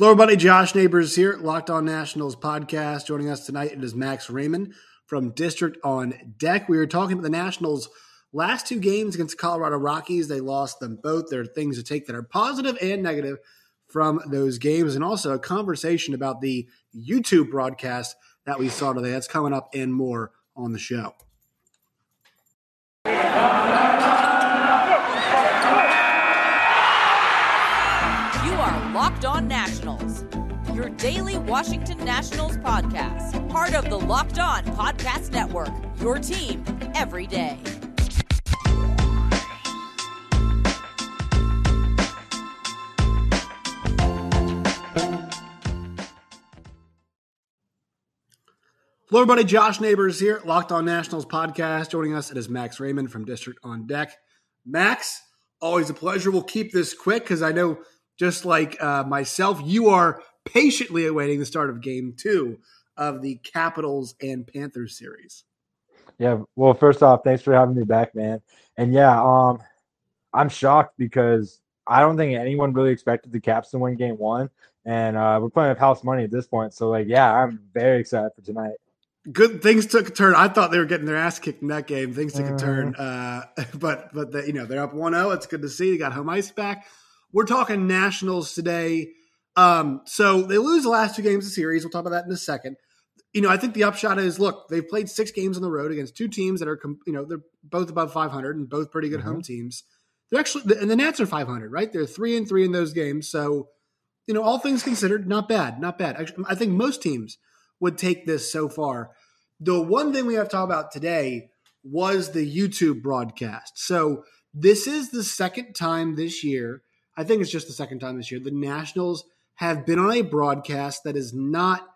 Hello, everybody. Josh Neighbors here, Locked On Nationals podcast. Joining us tonight it is Max Raymond from District on Deck. We were talking about the Nationals' last two games against the Colorado Rockies. They lost them both. There are things to take that are positive and negative from those games, and also a conversation about the YouTube broadcast that we saw today. That's coming up and more on the show. You are Locked On Nationals, your daily Washington Nationals podcast, part of the Locked On Podcast Network, your team every day. Hello, everybody. Josh Neighbors here, Locked On Nationals podcast. Joining us, it is Max Raymond from District on Deck. Max, always a pleasure. We'll keep this quick because I know just like uh, myself, you are patiently awaiting the start of game two of the Capitals and Panthers series. Yeah, well, first off, thanks for having me back, man. And yeah, um, I'm shocked because I don't think anyone really expected the Caps to win game one. And uh, we're playing with house money at this point. So, like, yeah, I'm very excited for tonight. Good things took a turn. I thought they were getting their ass kicked in that game. Things took a turn, mm-hmm. uh, but but the, you know they're up 1-0. It's good to see. They got home ice back. We're talking Nationals today. Um, so they lose the last two games of the series. We'll talk about that in a second. You know, I think the upshot is look, they've played six games on the road against two teams that are, you know, they're both above 500 and both pretty good mm-hmm. home teams. They're actually, and the Nats are 500, right? They're three and three in those games. So, you know, all things considered, not bad, not bad. Actually, I think most teams would take this so far. The one thing we have to talk about today was the YouTube broadcast. So, this is the second time this year I think it's just the second time this year. The Nationals have been on a broadcast that is not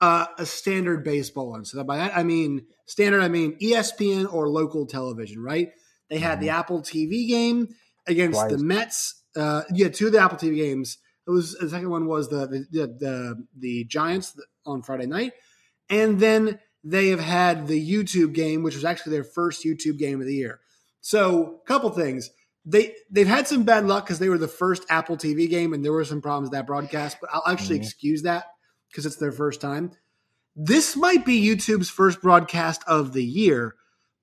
uh, a standard baseball one. So by that I mean standard, I mean ESPN or local television. Right? They had mm-hmm. the Apple TV game against Twice. the Mets. Uh, yeah, two of the Apple TV games. It was the second one was the the the, the, the Giants on Friday night, and then they have had the YouTube game, which was actually their first YouTube game of the year. So, a couple things they they've had some bad luck because they were the first Apple TV game and there were some problems with that broadcast. But I'll actually mm-hmm. excuse that because it's their first time. This might be YouTube's first broadcast of the year,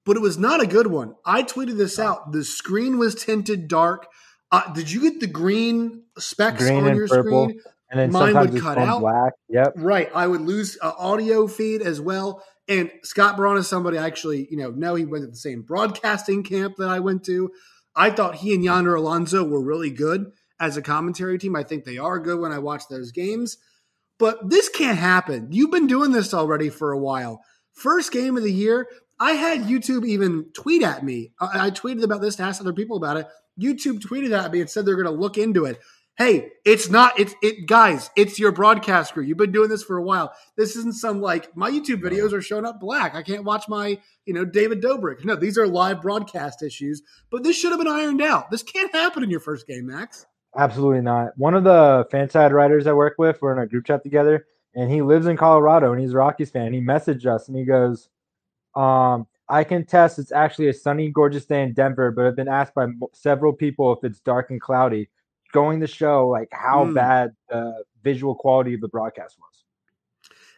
but it was not a good one. I tweeted this out. The screen was tinted dark. Uh, did you get the green specks green on your purple, screen? And then mine would cut out. Black. Yep. Right. I would lose uh, audio feed as well. And Scott Braun is somebody I actually, you know, know he went to the same broadcasting camp that I went to. I thought he and Yonder Alonso were really good as a commentary team. I think they are good when I watch those games. But this can't happen. You've been doing this already for a while. First game of the year, I had YouTube even tweet at me. I, I tweeted about this to ask other people about it. YouTube tweeted at me and said they're going to look into it hey, it's not, it's, it, guys, it's your broadcast crew. You've been doing this for a while. This isn't some like, my YouTube videos are showing up black. I can't watch my, you know, David Dobrik. No, these are live broadcast issues, but this should have been ironed out. This can't happen in your first game, Max. Absolutely not. One of the FanSided writers I work with, we're in a group chat together, and he lives in Colorado and he's a Rockies fan. He messaged us and he goes, um, I can test it's actually a sunny, gorgeous day in Denver, but I've been asked by several people if it's dark and cloudy going to show like how mm. bad the visual quality of the broadcast was.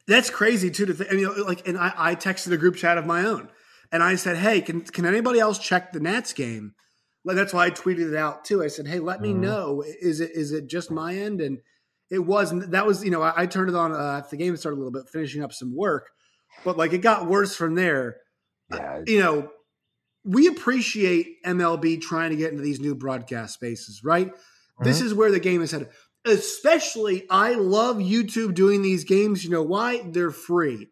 That's crazy too. To think, I mean, like, and I, I texted a group chat of my own, and I said, "Hey, can can anybody else check the Nats game?" Like, that's why I tweeted it out too. I said, "Hey, let me mm. know. Is it is it just my end?" And it wasn't. That was you know I, I turned it on uh, the game started a little bit, finishing up some work, but like it got worse from there. Yeah. Uh, you know, we appreciate MLB trying to get into these new broadcast spaces, right? This uh-huh. is where the game is headed. Especially, I love YouTube doing these games. You know why? They're free.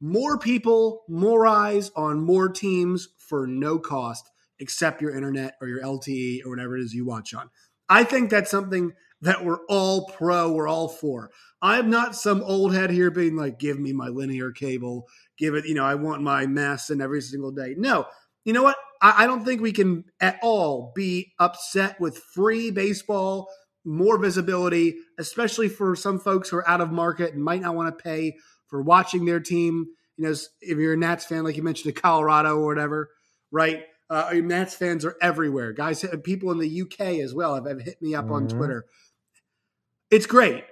More people, more eyes on more teams for no cost, except your internet or your LTE or whatever it is you watch on. I think that's something that we're all pro, we're all for. I'm not some old head here being like, give me my linear cable, give it, you know, I want my MASN every single day. No, you know what? I, I don't think we can at all be upset with free baseball, more visibility, especially for some folks who are out of market and might not want to pay for watching their team. You know, if you're a Nats fan, like you mentioned, to Colorado or whatever, right? Uh, Nats fans are everywhere. Guys, people in the UK as well have, have hit me up mm-hmm. on Twitter. It's great.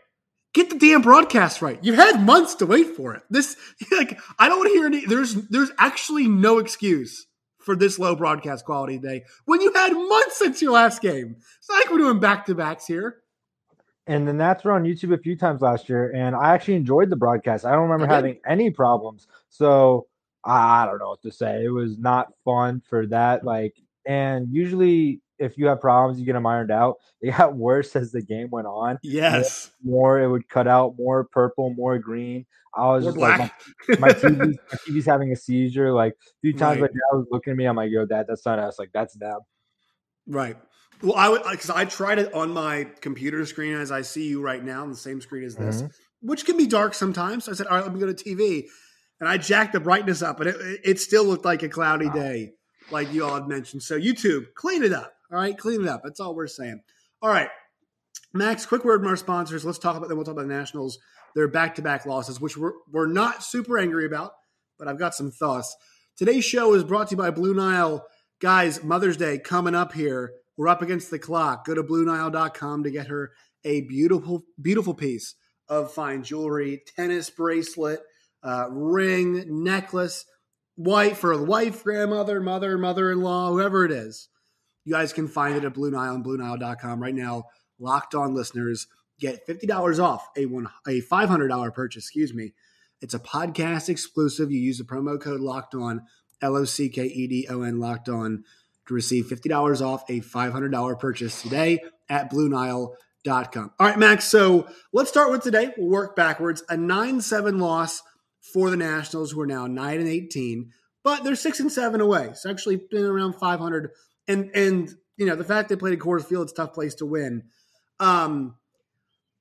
get the damn broadcast right. You've had months to wait for it. This like I don't want to hear any. There's there's actually no excuse for this low broadcast quality today when you had months since your last game. It's not like we're doing back to backs here. And the Nats were on YouTube a few times last year, and I actually enjoyed the broadcast. I don't remember having any problems. So I don't know what to say. It was not fun for that. Like, and usually if you have problems, you get them ironed out. It got worse as the game went on. Yes, more it would cut out, more purple, more green. I was more just black. like, my, my, TV's, my, TV's, having a seizure. Like a few times, right. my dad was looking at me. I'm like, "Yo, dad, that's not us." Like, that's them. Right. Well, I would because I tried it on my computer screen as I see you right now, on the same screen as this, mm-hmm. which can be dark sometimes. So I said, "All right, let me go to TV," and I jacked the brightness up, and it, it still looked like a cloudy wow. day, like you all had mentioned. So YouTube, clean it up. All right, clean it up. That's all we're saying. All right, Max. Quick word from our sponsors. Let's talk about them. We'll talk about the Nationals. Their back-to-back losses, which we're we're not super angry about, but I've got some thoughts. Today's show is brought to you by Blue Nile. Guys, Mother's Day coming up here. We're up against the clock. Go to BlueNile.com to get her a beautiful, beautiful piece of fine jewelry, tennis bracelet, uh, ring, necklace, white for wife, grandmother, mother, mother-in-law, whoever it is. You guys can find it at Blue Nile and BlueNile.com right now. Locked on listeners get fifty dollars off a one a five hundred dollar purchase. Excuse me. It's a podcast exclusive. You use the promo code Locked On L O C K E D O N Locked On to receive fifty dollars off a five hundred dollar purchase today at BlueNile.com. All right, Max. So let's start with today. We'll work backwards. A nine seven loss for the Nationals, who are now nine and eighteen, but they're six and seven away. It's actually been around five hundred and and you know the fact they played at Coors Field, it's a tough place to win. Um,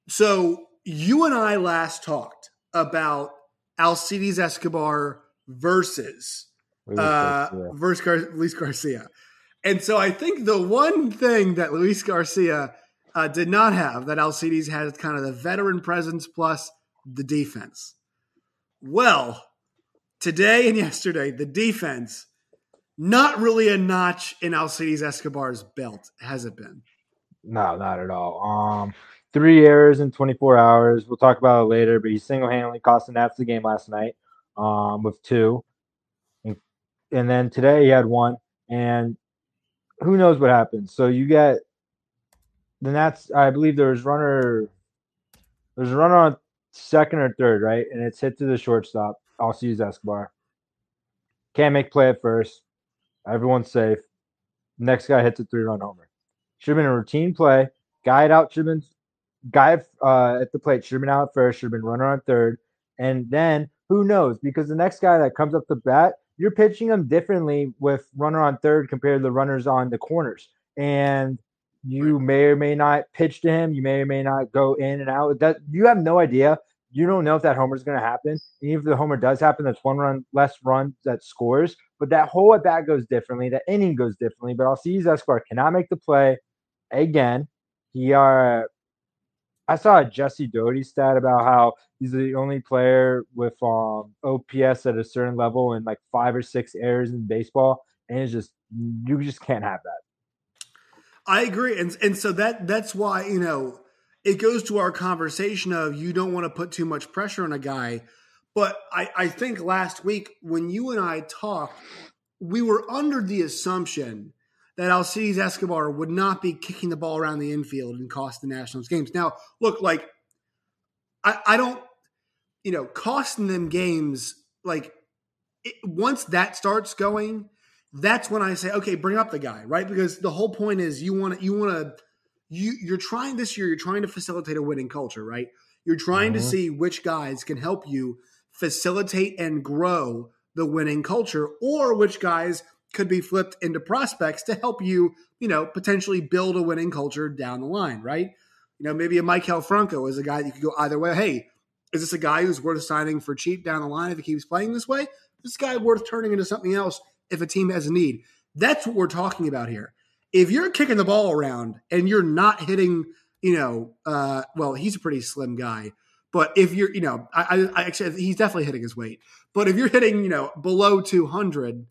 so you and I last talked about Alcides Escobar versus uh, versus Gar- Luis Garcia, and so I think the one thing that Luis Garcia uh, did not have that Alcides had kind of the veteran presence plus the defense. Well, today and yesterday, the defense not really a notch in Alcides Escobar's belt, has it been? No, not at all. Um, three errors in 24 hours. We'll talk about it later, but he single handedly cost the Nats the game last night um, with two. And, and then today he had one. And who knows what happens. So you get the Nats, I believe there was runner, there's a runner on second or third, right? And it's hit to the shortstop. Alcides Escobar. Can't make play at first. Everyone's safe. Next guy hits a three run homer. Should have been a routine play. Guy out should have been guy uh, at the plate should have been out first. Should have been runner on third. And then who knows? Because the next guy that comes up the bat, you're pitching them differently with runner on third compared to the runners on the corners. And you may or may not pitch to him. You may or may not go in and out. That you have no idea you don't know if that homer is going to happen. And even if the homer does happen, that's one run less run that scores. But that whole at bat goes differently. That inning goes differently. But Alcides Escobar cannot make the play again. He are. Uh, I saw a Jesse Dougherty stat about how he's the only player with um, OPS at a certain level and like five or six errors in baseball, and it's just you just can't have that. I agree, and and so that that's why you know it goes to our conversation of you don't want to put too much pressure on a guy. But I, I think last week when you and I talked, we were under the assumption that Alcides Escobar would not be kicking the ball around the infield and cost the Nationals games. Now, look, like I, I don't, you know, costing them games like it, once that starts going, that's when I say, okay, bring up the guy, right? Because the whole point is you want to you want to you you're trying this year you're trying to facilitate a winning culture right? You're trying mm-hmm. to see which guys can help you facilitate and grow the winning culture or which guys could be flipped into prospects to help you you know potentially build a winning culture down the line right? You know maybe a Maikel Franco is a guy that you could go either way hey is this a guy who's worth signing for cheap down the line if he keeps playing this way? This guy worth turning into something else if a team has a need? That's what we're talking about here if you're kicking the ball around and you're not hitting, you know, uh, well, he's a pretty slim guy, but if you're, you know, I, I, actually he's definitely hitting his weight. But if you're hitting, you know, below 200,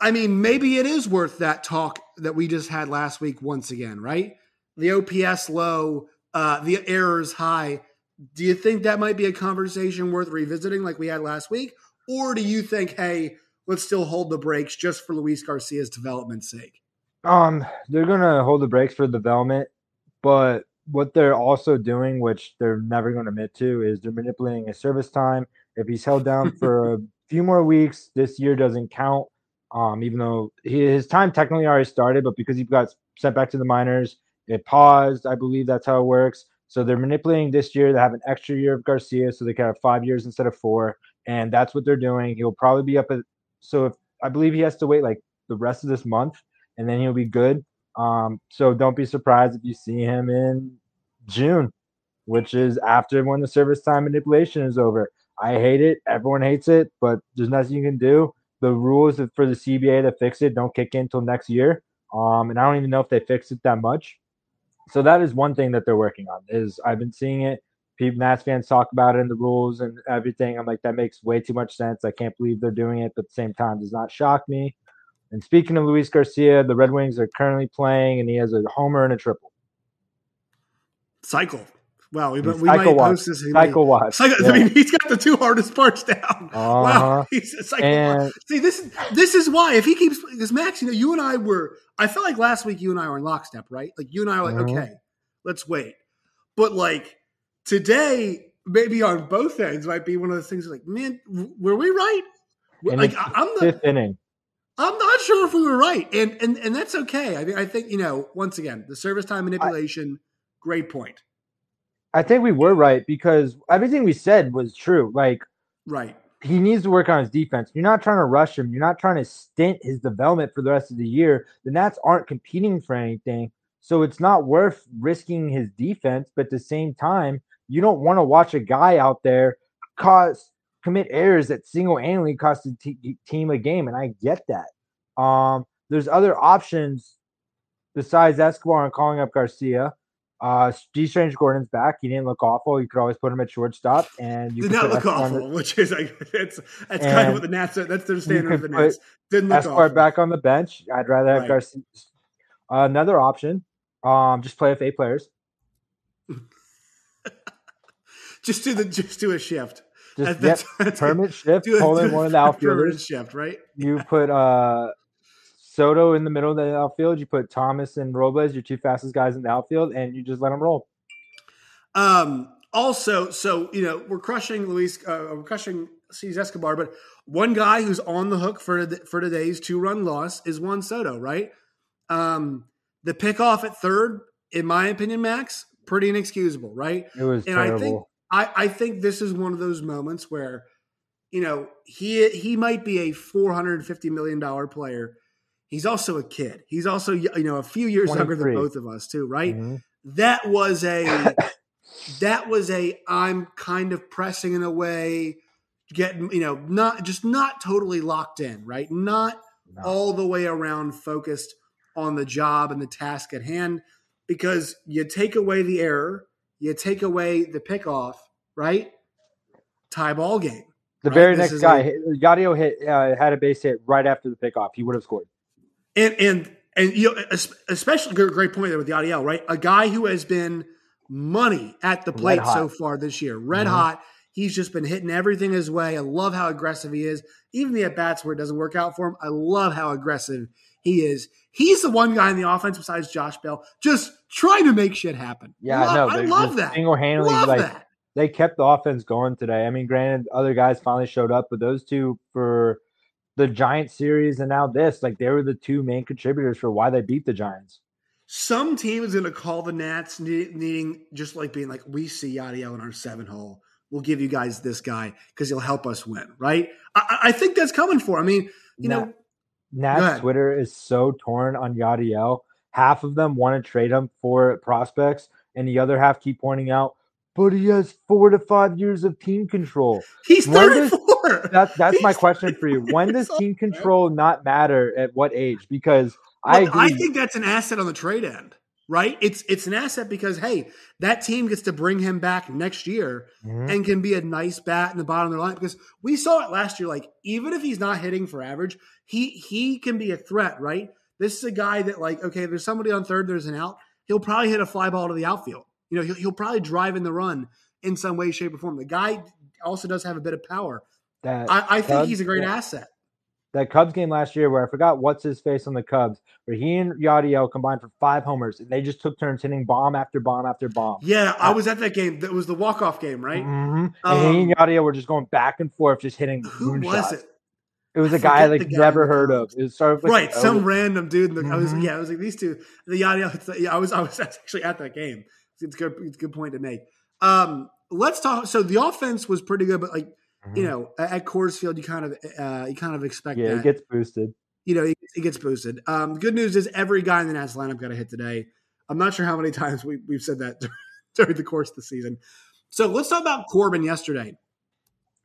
I mean, maybe it is worth that talk that we just had last week once again, right? The OPS low, uh, the errors high. Do you think that might be a conversation worth revisiting, like we had last week, or do you think, hey, let's still hold the brakes just for Luis Garcia's development's sake? Um, they're gonna hold the brakes for development, but what they're also doing, which they're never going to admit to, is they're manipulating his service time. If he's held down for a few more weeks, this year doesn't count. Um, even though he, his time technically already started, but because he got sent back to the minors, it paused. I believe that's how it works. So they're manipulating this year. They have an extra year of Garcia, so they can have five years instead of four, and that's what they're doing. He'll probably be up at. So if I believe he has to wait like the rest of this month, and then he'll be good. Um, so don't be surprised if you see him in June, which is after when the service time manipulation is over. I hate it. Everyone hates it, but there's nothing you can do. The rules for the CBA to fix it don't kick in until next year. Um, and I don't even know if they fixed it that much. So that is one thing that they're working on. Is I've been seeing it. People, Nats fans talk about it in the rules and everything. I'm like, that makes way too much sense. I can't believe they're doing it, but at the same time, does not shock me. And speaking of Luis Garcia, the Red Wings are currently playing, and he has a homer and a triple. Cycle. Well, we, we might watch. post this. Cycle watch. Cycle, Yeah. I mean, he's got the two hardest parts down. Uh-huh. Wow, he's a cycle. And- See, this this is why if he keeps because Max, you know, you and I were. I felt like last week you and I were in lockstep, right? Like you and I were like, Mhm. okay, let's wait. But like today, maybe on both ends might be one of those things. Like, man, were we right? And Like, I- I'm not. Fifth inning. I'm not sure if we were right, and and and that's okay. I mean, I think you know, once again, the service time manipulation. great point. I think we were right because everything we said was true. Like Right. he needs to work on his defense. You're not trying to rush him. You're not trying to stint his development for the rest of the year. The Nats aren't competing for anything. So it's not worth risking his defense. But at the same time, you don't want to watch a guy out there cause commit errors that single handedly cost the t- team a game. And I get that. Um, there's other options besides Escobar and calling up Garcia. Uh, Dee Strange-Gordon's back. He didn't look awful. You could always put him at shortstop, and you Did could not look Escobar on the- awful, which is like that's that's kind of what the Nats are. That's their standard of the Nats. Didn't look Escobar awful. back on the bench. I'd rather have Right. Garcia. another option, um, just play with eight players. Just do the just do a shift. Just That- yep, that's- permanent shift. Do Pull in one of the outfielders. shift, right? You put uh, Soto in the middle of the outfield. You put Thomas and Robles, your two fastest guys in the outfield, and you just let them roll. Um, also, so you know, we're crushing Luis, uh, we're crushing Cesar Escobar, but one guy who's on the hook for the, for today's two run loss is Juan Soto, right? Um, the pickoff at third, in my opinion, Max, pretty inexcusable, right? It was And I terrible. think I, I think this is one of those moments where, you know, he he might be a four hundred fifty million dollar player. He's also a kid. He's also you know a few years younger than both of us too, right? Mhm. That was a that was a I'm kind of pressing in a way, getting you know not just not totally locked in, right? Not No. all the way around focused on the job and the task at hand because you take away the error, you take away the pickoff, right? Tie ball game. The right? very This next guy, a- hit- hit uh, had a base hit right after the pickoff. He would have scored. And and and you know, especially great great point there with Yadiel, right? A guy who has been money at the plate so far this year, red Mhm. hot. He's just been hitting everything his way. I love how aggressive he is. Even the at bats where it doesn't work out for him, I love how aggressive he is. He's the one guy in the offense besides Josh Bell, just trying to make shit happen. Yeah, Lo- no, I love that. Single-handedly, Love like that. they kept the offense going today. I mean, granted, other guys finally showed up, but those two for the Giant series and now this, like they were the two main contributors for why they beat the Giants. Some team is going to call the Nats need- needing just like being like, we see Yadiel in our seven hole. We'll give you guys this guy because he'll help us win, right? I, I I think that's coming for. I mean, you Nat- know, Nat's. Twitter is so torn on Yadiel. Half of them want to trade him for prospects, and the other half keep pointing out, but he has four to five years of team control. he's When does- 34. That, that's my question for you. When does team control not matter at what age? Because I But I think that's an asset on the trade end, right? It's it's an asset because hey, that team gets to bring him back next year Mhm. and can be a nice bat in the bottom of their line because we saw it last year. Like even if he's not hitting for average, he he can be a threat, right? This is a guy that like okay, there's somebody on third, there's an out. He'll probably hit a fly ball to the outfield. You know, he'll, he'll probably drive in the run in some way, shape, or form. The guy also does have a bit of power. That I, I think Cubs- he's a great yeah. asset. that Cubs game last year where I forgot what's his face on the Cubs, where he and Yadiel combined for five homers, and they just took turns hitting bomb after bomb after bomb. Yeah, I was at that game. That was the walk off game, right? Mhm. and he and Yadiel were just going back and forth, just hitting. Who was it? It was I a guy forget like guy never heard of. It was sort of like right, some random dude. In the, I was Mhm. yeah, I was like these two. The yada yada. Yeah, I was I was actually at that game. It's a good, it's a good point to make. Um, let's talk. So the offense was pretty good, but like you Mhm. know, at at Coors Field, you kind of uh, you kind of expect yeah, that. it gets boosted. you know, it, it gets boosted. Um, good news is every guy in the Nats lineup got a hit today. I'm not sure how many times we, we've said that during the course of the season. So let's talk about Corbin yesterday.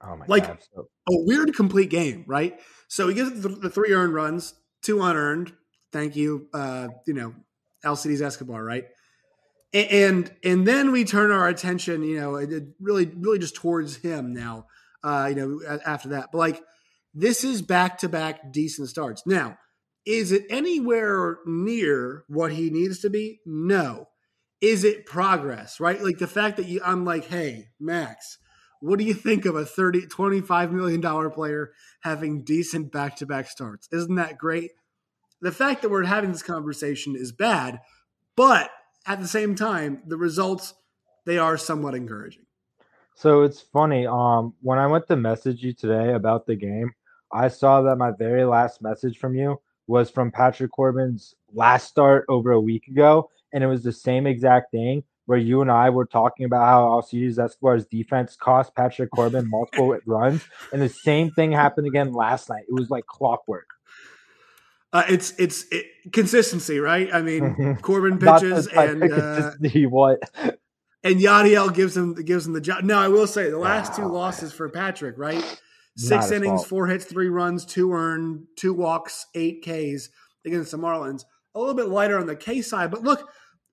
Oh my Like- god! A weird complete game, right? So he gets the, the three earned runs, two unearned. Thank you, uh, you know, Alcides Escobar, right? A- And and then we turn our attention, you know, it, it really really just towards him now. Uh, you know, after that, but like this is back to back decent starts. Now, is it anywhere near what he needs to be? No. Is it progress, right? Like the fact that you, I'm like, hey, Max, what do you think of a 30, 25 million dollar player having decent back to back starts? Isn't that great? The fact that we're having this conversation is bad, but at the same time, the results they are somewhat encouraging. so it's funny. Um, when I went to message you today about the game, I saw that my very last message from you was from Patrick Corbin's last start over a week ago, and it was the same exact thing where you and I were talking about how Alcides Escobar's defense cost Patrick Corbin multiple runs, and the same thing happened again last night. It was like clockwork. Uh, it's it's it, consistency, right? I mean, Mhm. Corbin pitches and uh, what and Yadiel gives him gives him the job. No, I will say the last two Wow. losses for Patrick, right? Six innings, fault. four hits, three runs, two earned, two walks, eight Ks against the Marlins. A little bit lighter on the K side, but look,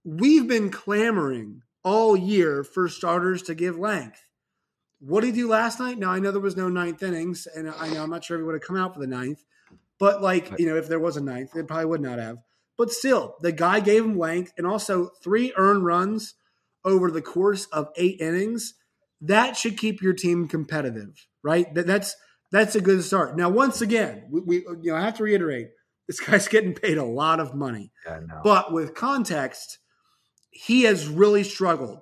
we've been clamoring all year for starters to give length. What did he do last night? Now I know there was no ninth innings, and I know I'm not sure if he would have come out for the ninth, but like you know, if there was a ninth, it probably would not have. But still, the guy gave him length and also three earned runs over the course of eight innings. That should keep your team competitive, right? That, that's that's a good start. Now, once again, we, we you know I have to reiterate, this guy's getting paid a lot of money. Yeah. But with context, he has really struggled.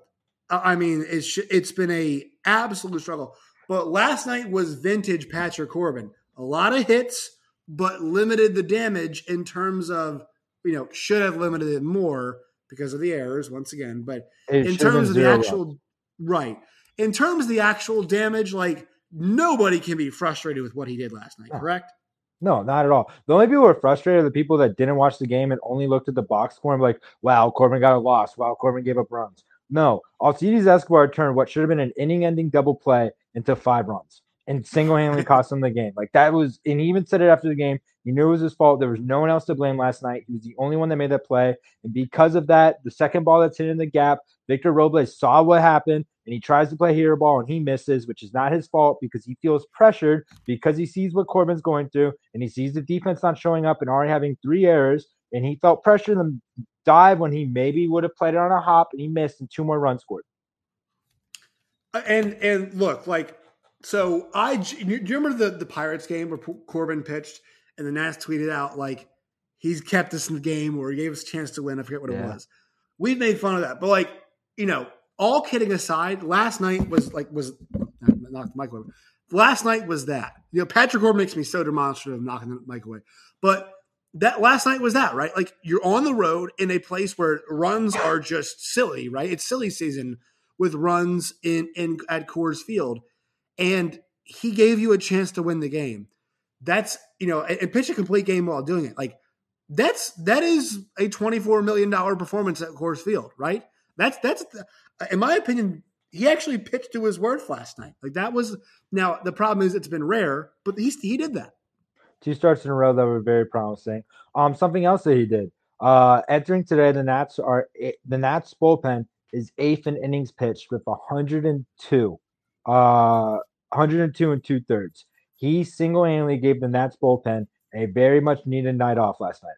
I mean, it's it's been a absolute struggle. But last night was vintage Patrick Corbin. A lot of hits, but limited the damage in terms of you know should have limited it more because of the errors once again. But It in terms of the actual right, in terms of the actual damage, like nobody can be frustrated with what he did last night. Correct? No, not at all. The only people who are frustrated are the people that didn't watch the game and only looked at the box score and were like, wow, Corbin got a loss. Wow, Corbin gave up runs. No, Alcides Escobar turned what should have been an inning-ending double play into five runs and single-handedly cost him the game. Like that was, and he even said it after the game. He knew it was his fault. There was no one else to blame last night. He was the only one that made that play, and because of that, the second ball that's hit in the gap, Victor Robles saw what happened, and he tries to play hero ball and he misses, which is not his fault because he feels pressured because he sees what Corbin's going through and he sees the defense not showing up and already having three errors, and he felt pressure in the dive when he maybe would have played it on a hop and he missed and two more runs scored. Uh, And and look, like so, I do you remember the the Pirates game where Corbin pitched and the Nats tweeted out like he's kept us in the game or he gave us a chance to win. I forget what it was. We've made fun of that, but like you know, all kidding aside, last night was like was not the mic away. Last night was that. You know, Patrick Corbin makes me so demonstrative knocking the mic away, but that last night was that right. Like you're on the road in a place where runs are just silly, right? It's silly season with runs in in at Coors Field, and he gave you a chance to win the game. That's you know, and, and pitch a complete game while doing it. Like that's that is a twenty four million dollar performance at Coors Field, right? That's that's in my opinion. He actually pitched to his worth last night. Like that was now the problem is it's been rare, but he he did that. Two starts in a row that were very promising. Um, something else that he did. Uh, entering today, the Nats are the Nats bullpen is eighth in innings pitched with 102, uh, 102 and two thirds. He single-handedly gave the Nats bullpen a very much needed night off last night.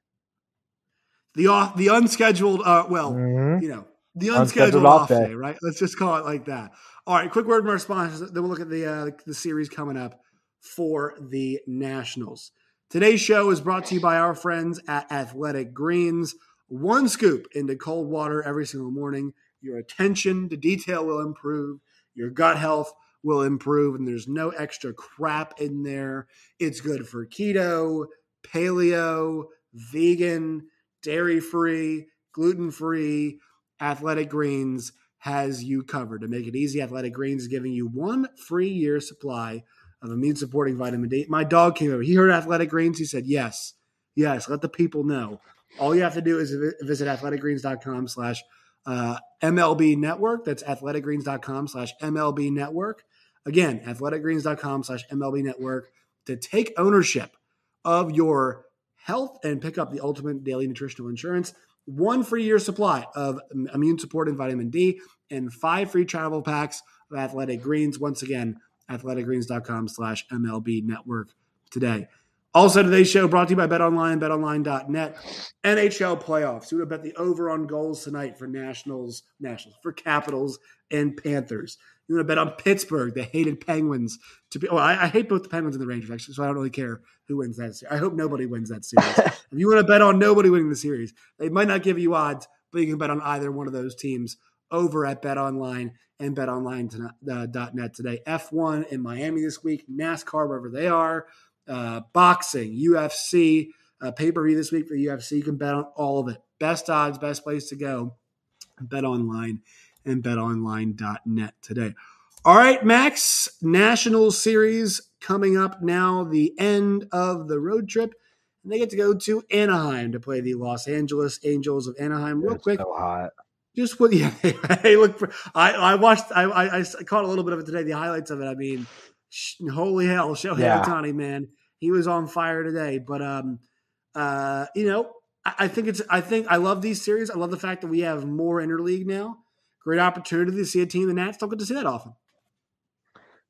The off the unscheduled uh well, Mhm. you know, the unscheduled, unscheduled off day. day. right? Let's just call it like that. All right, quick word from our sponsors. Then we'll look at the uh, the series coming up for the Nationals. Today's show is brought to you by our friends at Athletic Greens. One scoop into cold water every single morning. Your attention to detail will improve. Your gut health will improve, and there's no extra crap in there. It's good for keto, paleo, vegan, dairy free, gluten free. Athletic Greens has you covered. To make it easy, Athletic Greens is giving you one free year supply of immune supporting vitamin D. My dog came over. He heard Athletic Greens. He said, Yes, yes, let the people know. All you have to do is visit athleticgreens.com slash uh, MLB network. That's athleticgreens.com slash MLB network. Again, athleticgreens.com slash MLB network to take ownership of your health and pick up the ultimate daily nutritional insurance. One free year supply of immune support and vitamin D and five free travel packs of Athletic Greens. Once again, athleticgreens.com slash MLB network today. Also, today's show brought to you by BetOnline, BetOnline.net. NHL playoffs. You would bet the over on goals tonight for Nationals, Nationals for Capitals and Panthers. You want to bet on Pittsburgh, the hated Penguins to be. Oh, I, I, hate both the Penguins and the Rangers actually, so I don't really care who wins that. Series. I hope nobody wins that series. if you want to bet on nobody winning the series, they might not give you odds, but you can bet on either one of those teams over at Bet BetOnline and BetOnline.net today. F1 in Miami this week, NASCAR wherever they are uh, boxing, UFC, uh, pay per view this week for UFC. You can bet on all of it. Best odds, best place to go. Bet online and betonline.net today. All right, Max, National Series coming up now, the end of the road trip. And they get to go to Anaheim to play the Los Angeles Angels of Anaheim. Real it's quick. So hot. Just what? Yeah, hey, look. For, I I watched. I, I, I caught a little bit of it today. The highlights of it. I mean, holy hell, Shohei yeah. Ohtani, man, he was on fire today. But um, uh, you know, I, I, think it's. I think I love these series. I love the fact that we have more interleague now. Great opportunity to see a team the Nats don't get to see that often.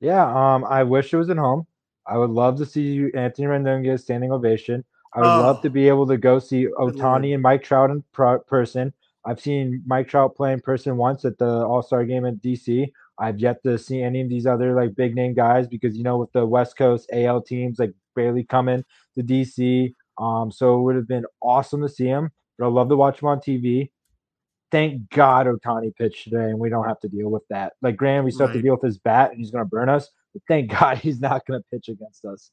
Yeah, um, I wish it was at home. I would love to see Anthony Rendon get a standing ovation. I would oh, love to be able to go see Ohtani and Mike Trout in pro- person. I've seen Mike Trout play in person once at the All Star game in DC. I've yet to see any of these other like big name guys because you know with the West Coast AL teams like barely coming to DC. Um, so it would have been awesome to see him. But I love to watch him on TV. Thank God Ohtani pitched today, and we don't have to deal with that. Like Graham, we still right. have to deal with his bat, and he's going to burn us. But thank God he's not going to pitch against us.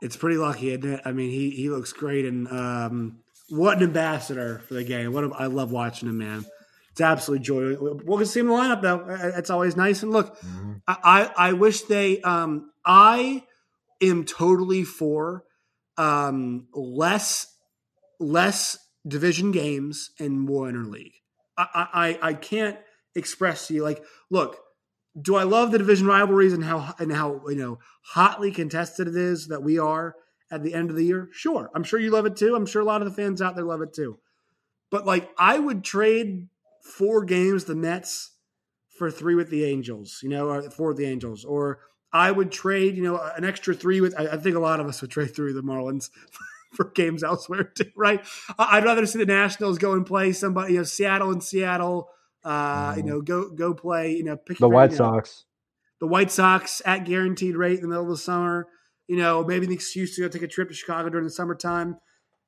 It's pretty lucky, isn't it? I mean, he he looks great, and um, what an ambassador for the game. What a, I love watching him, man. It's absolutely joy. We'll get to see him in the lineup though. It's always nice. And look, mm-hmm. I, I wish they. Um, I am totally for um, less less division games and more interleague. I, I I can't express to you like, look, do I love the division rivalries and how and how you know hotly contested it is that we are at the end of the year? Sure, I'm sure you love it too. I'm sure a lot of the fans out there love it too. But like, I would trade four games the Mets for three with the Angels, you know, or four with the Angels, or I would trade, you know, an extra three with. I, I think a lot of us would trade three with the Marlins for games elsewhere too, right? I'd rather see the Nationals go and play somebody, you know, Seattle and Seattle. Uh, you mm-hmm. know, go go play, you know, pick the White Sox. Know, the White Sox at guaranteed rate in the middle of the summer. You know, maybe an excuse to go take a trip to Chicago during the summertime.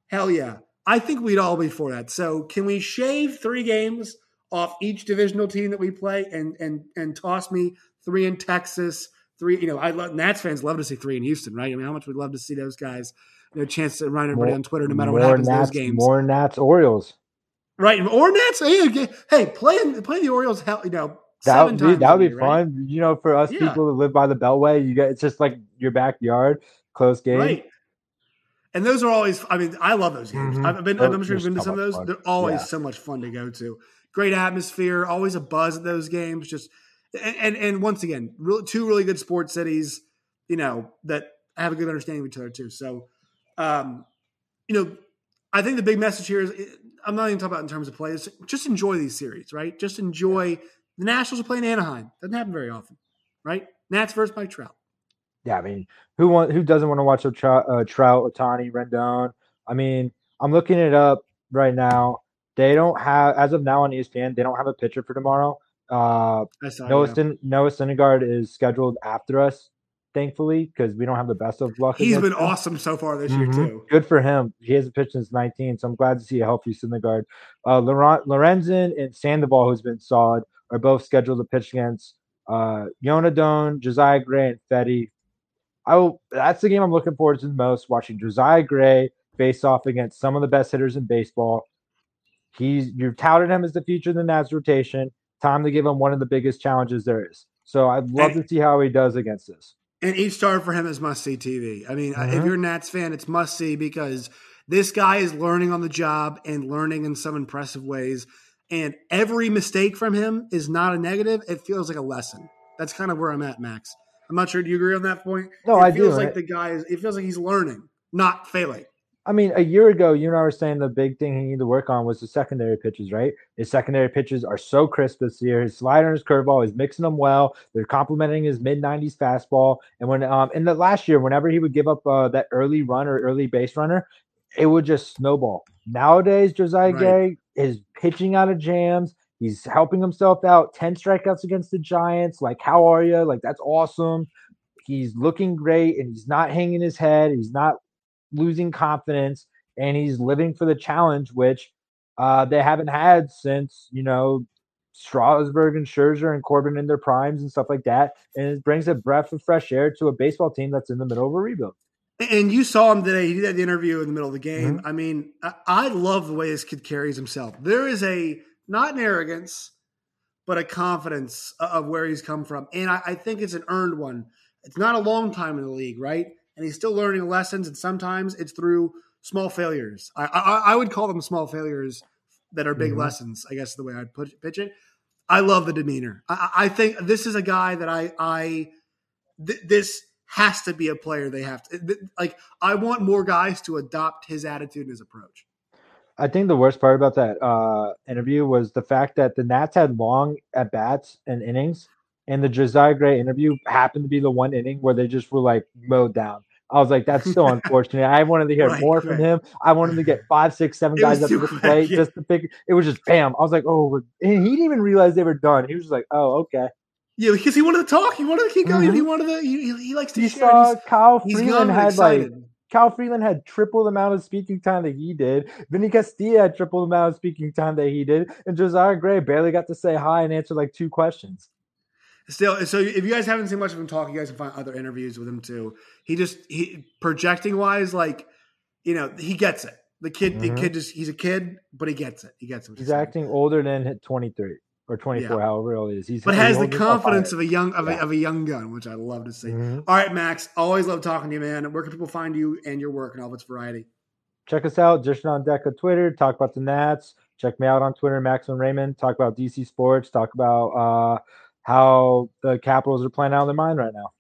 Hell yeah. I think we'd all be for that. So can we shave three games off each divisional team that we play and and and toss me three in Texas, three, you know, I love Nats fans love to see three in Houston, right? I mean, how much we'd love to see those guys, you know, chance to run everybody more, on Twitter no matter what happens Nats, in those games. More Nats Orioles. Right. Or Nats. Hey, hey play play the Orioles hell, you know, that would be that would be fun. You know, for us yeah. people that live by the Beltway, you get it's just like your backyard, close game. Right. And those are always. I mean, I love those games. Mm-hmm. I've been. I'm sure you've been to some of those. Fun. They're always yeah. so much fun to go to. Great atmosphere. Always a buzz at those games. Just and and, and once again, really, two really good sports cities. You know that have a good understanding of each other too. So, um, you know, I think the big message here is I'm not even talking about in terms of plays. Just enjoy these series, right? Just enjoy. The Nationals are playing Anaheim. Doesn't happen very often, right? Nats versus Mike Trout. Yeah, I mean, who want who doesn't want to watch a Trout, uh, Trout, Ohtani, Rendon? I mean, I'm looking it up right now. they don't have as of now on ESPN. They don't have a pitcher for tomorrow. Uh, Noah, yeah. Noah Syndergaard is scheduled after us, thankfully, because we don't have the best of luck. He's been him. awesome so far this year Mhm. too. Good for him. He hasn't pitched since 19, so I'm glad to see a healthy Syndergaard. Uh, Laurent, Lorenzen and Sandoval, who's been solid, are both scheduled to pitch against uh, Joan Adon, Josiah Gray, and Fedde. I will, that's the game I'm looking forward to the most. Watching Josiah Gray face off against some of the best hitters in baseball. He's you've touted him as the future of the Nats rotation. Time to give him one of the biggest challenges there is. So I'd love And- to see how he does against this. And each start for him is must see TV. I mean, if Mhm. you're a Nats fan, it's must see because this guy is learning on the job and learning in some impressive ways. And every mistake from him is not a negative. It feels like a lesson. That's kind of where I'm at, Max. I'm not sure. Do you agree on that point? No, it I do, feels and like the guy is. It feels like he's learning, not failing. I mean, a year ago, you and I were saying the big thing he needed to work on was the secondary pitches, right? His secondary pitches are so crisp this year. His slider and his curveball, he's mixing them well. They're complementing his mid 90s fastball. And when um in the last year, whenever he would give up uh, that early run or early base runner, it would just snowball. Nowadays, Josiah Right. Gray is pitching out of jams. He's helping himself out. 10 strikeouts against the Giants. Like, how are you? Like, that's awesome. He's looking great and he's not hanging his head. He's not losing confidence and he's living for the challenge, which uh, they haven't had since, you know, Strasburg and Scherzer and Corbin in their primes and stuff like that. And it brings a breath of fresh air to a baseball team that's in the middle of a rebuild. And you saw him today. He did the interview in the middle of the game. Mm-hmm. I mean, I, love the way this kid carries himself. There is a not an arrogance, but a confidence of where he's come from, and I, I think it's an earned one. It's not a long time in the league, right? And he's still learning lessons, and sometimes it's through small failures. I, I, I would call them small failures that are big Mhm. lessons. I guess is the way I'd put, pitch it. I love the demeanor. I, I I think this is a guy that I I th- this has to be a player they have to th- like. I want more guys to adopt his attitude and his approach. I think the worst part about that uh, interview was the fact that the Nats had long at bats and innings, and the Josiah Gray interview happened to be the one inning where they just were like mowed down. I was like, that's so unfortunate. I wanted to hear Right, more from him. I wanted to get five, six, seven It guys up to the plate yeah. just to pick. It was just bam. I was like, oh, and he didn't even realize they were done. He was just like, oh, okay. Yeah, because he wanted to talk. He wanted to keep going. Mhm. He wanted to. He, he- he likes to You share. saw He's- Kyle Freeland had like. Cal Freeland had triple the amount of speaking time that he did. Vinny Castilla had triple the amount of speaking time that he did, and Josiah Gray barely got to say hi and answer like two questions. Still, so if you guys haven't seen much of him talk, you guys can find other interviews with him too. He just he projecting wise, like you know, he gets it. The kid, the Mhm. kid just he's a kid, but he gets it. He gets it. He's saying. acting older than 23 or 24, however old he is. He's but has the confidence of a young of, Yeah. a, of a young gun, which I love to see. Mhm. All right, Max. Always love talking to you, man. Where can people find you and your work and all of its variety? Check us out, District on Deck on Twitter. Talk about the Nats. Check me out on Twitter, Maxwell Raymond. Talk about DC sports. Talk about uh, how the Capitals are playing out of their mind right now.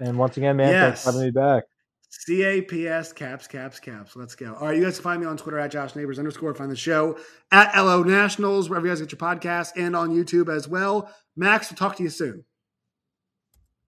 And once again, man, thanks for Yes. having me back. C A P S caps caps caps. Let's go. All right, you guys can find me on Twitter at Josh Neighbors underscore. Find the show at LO Nationals wherever you guys get your podcasts and on YouTube as well. Max, we'll talk to you soon.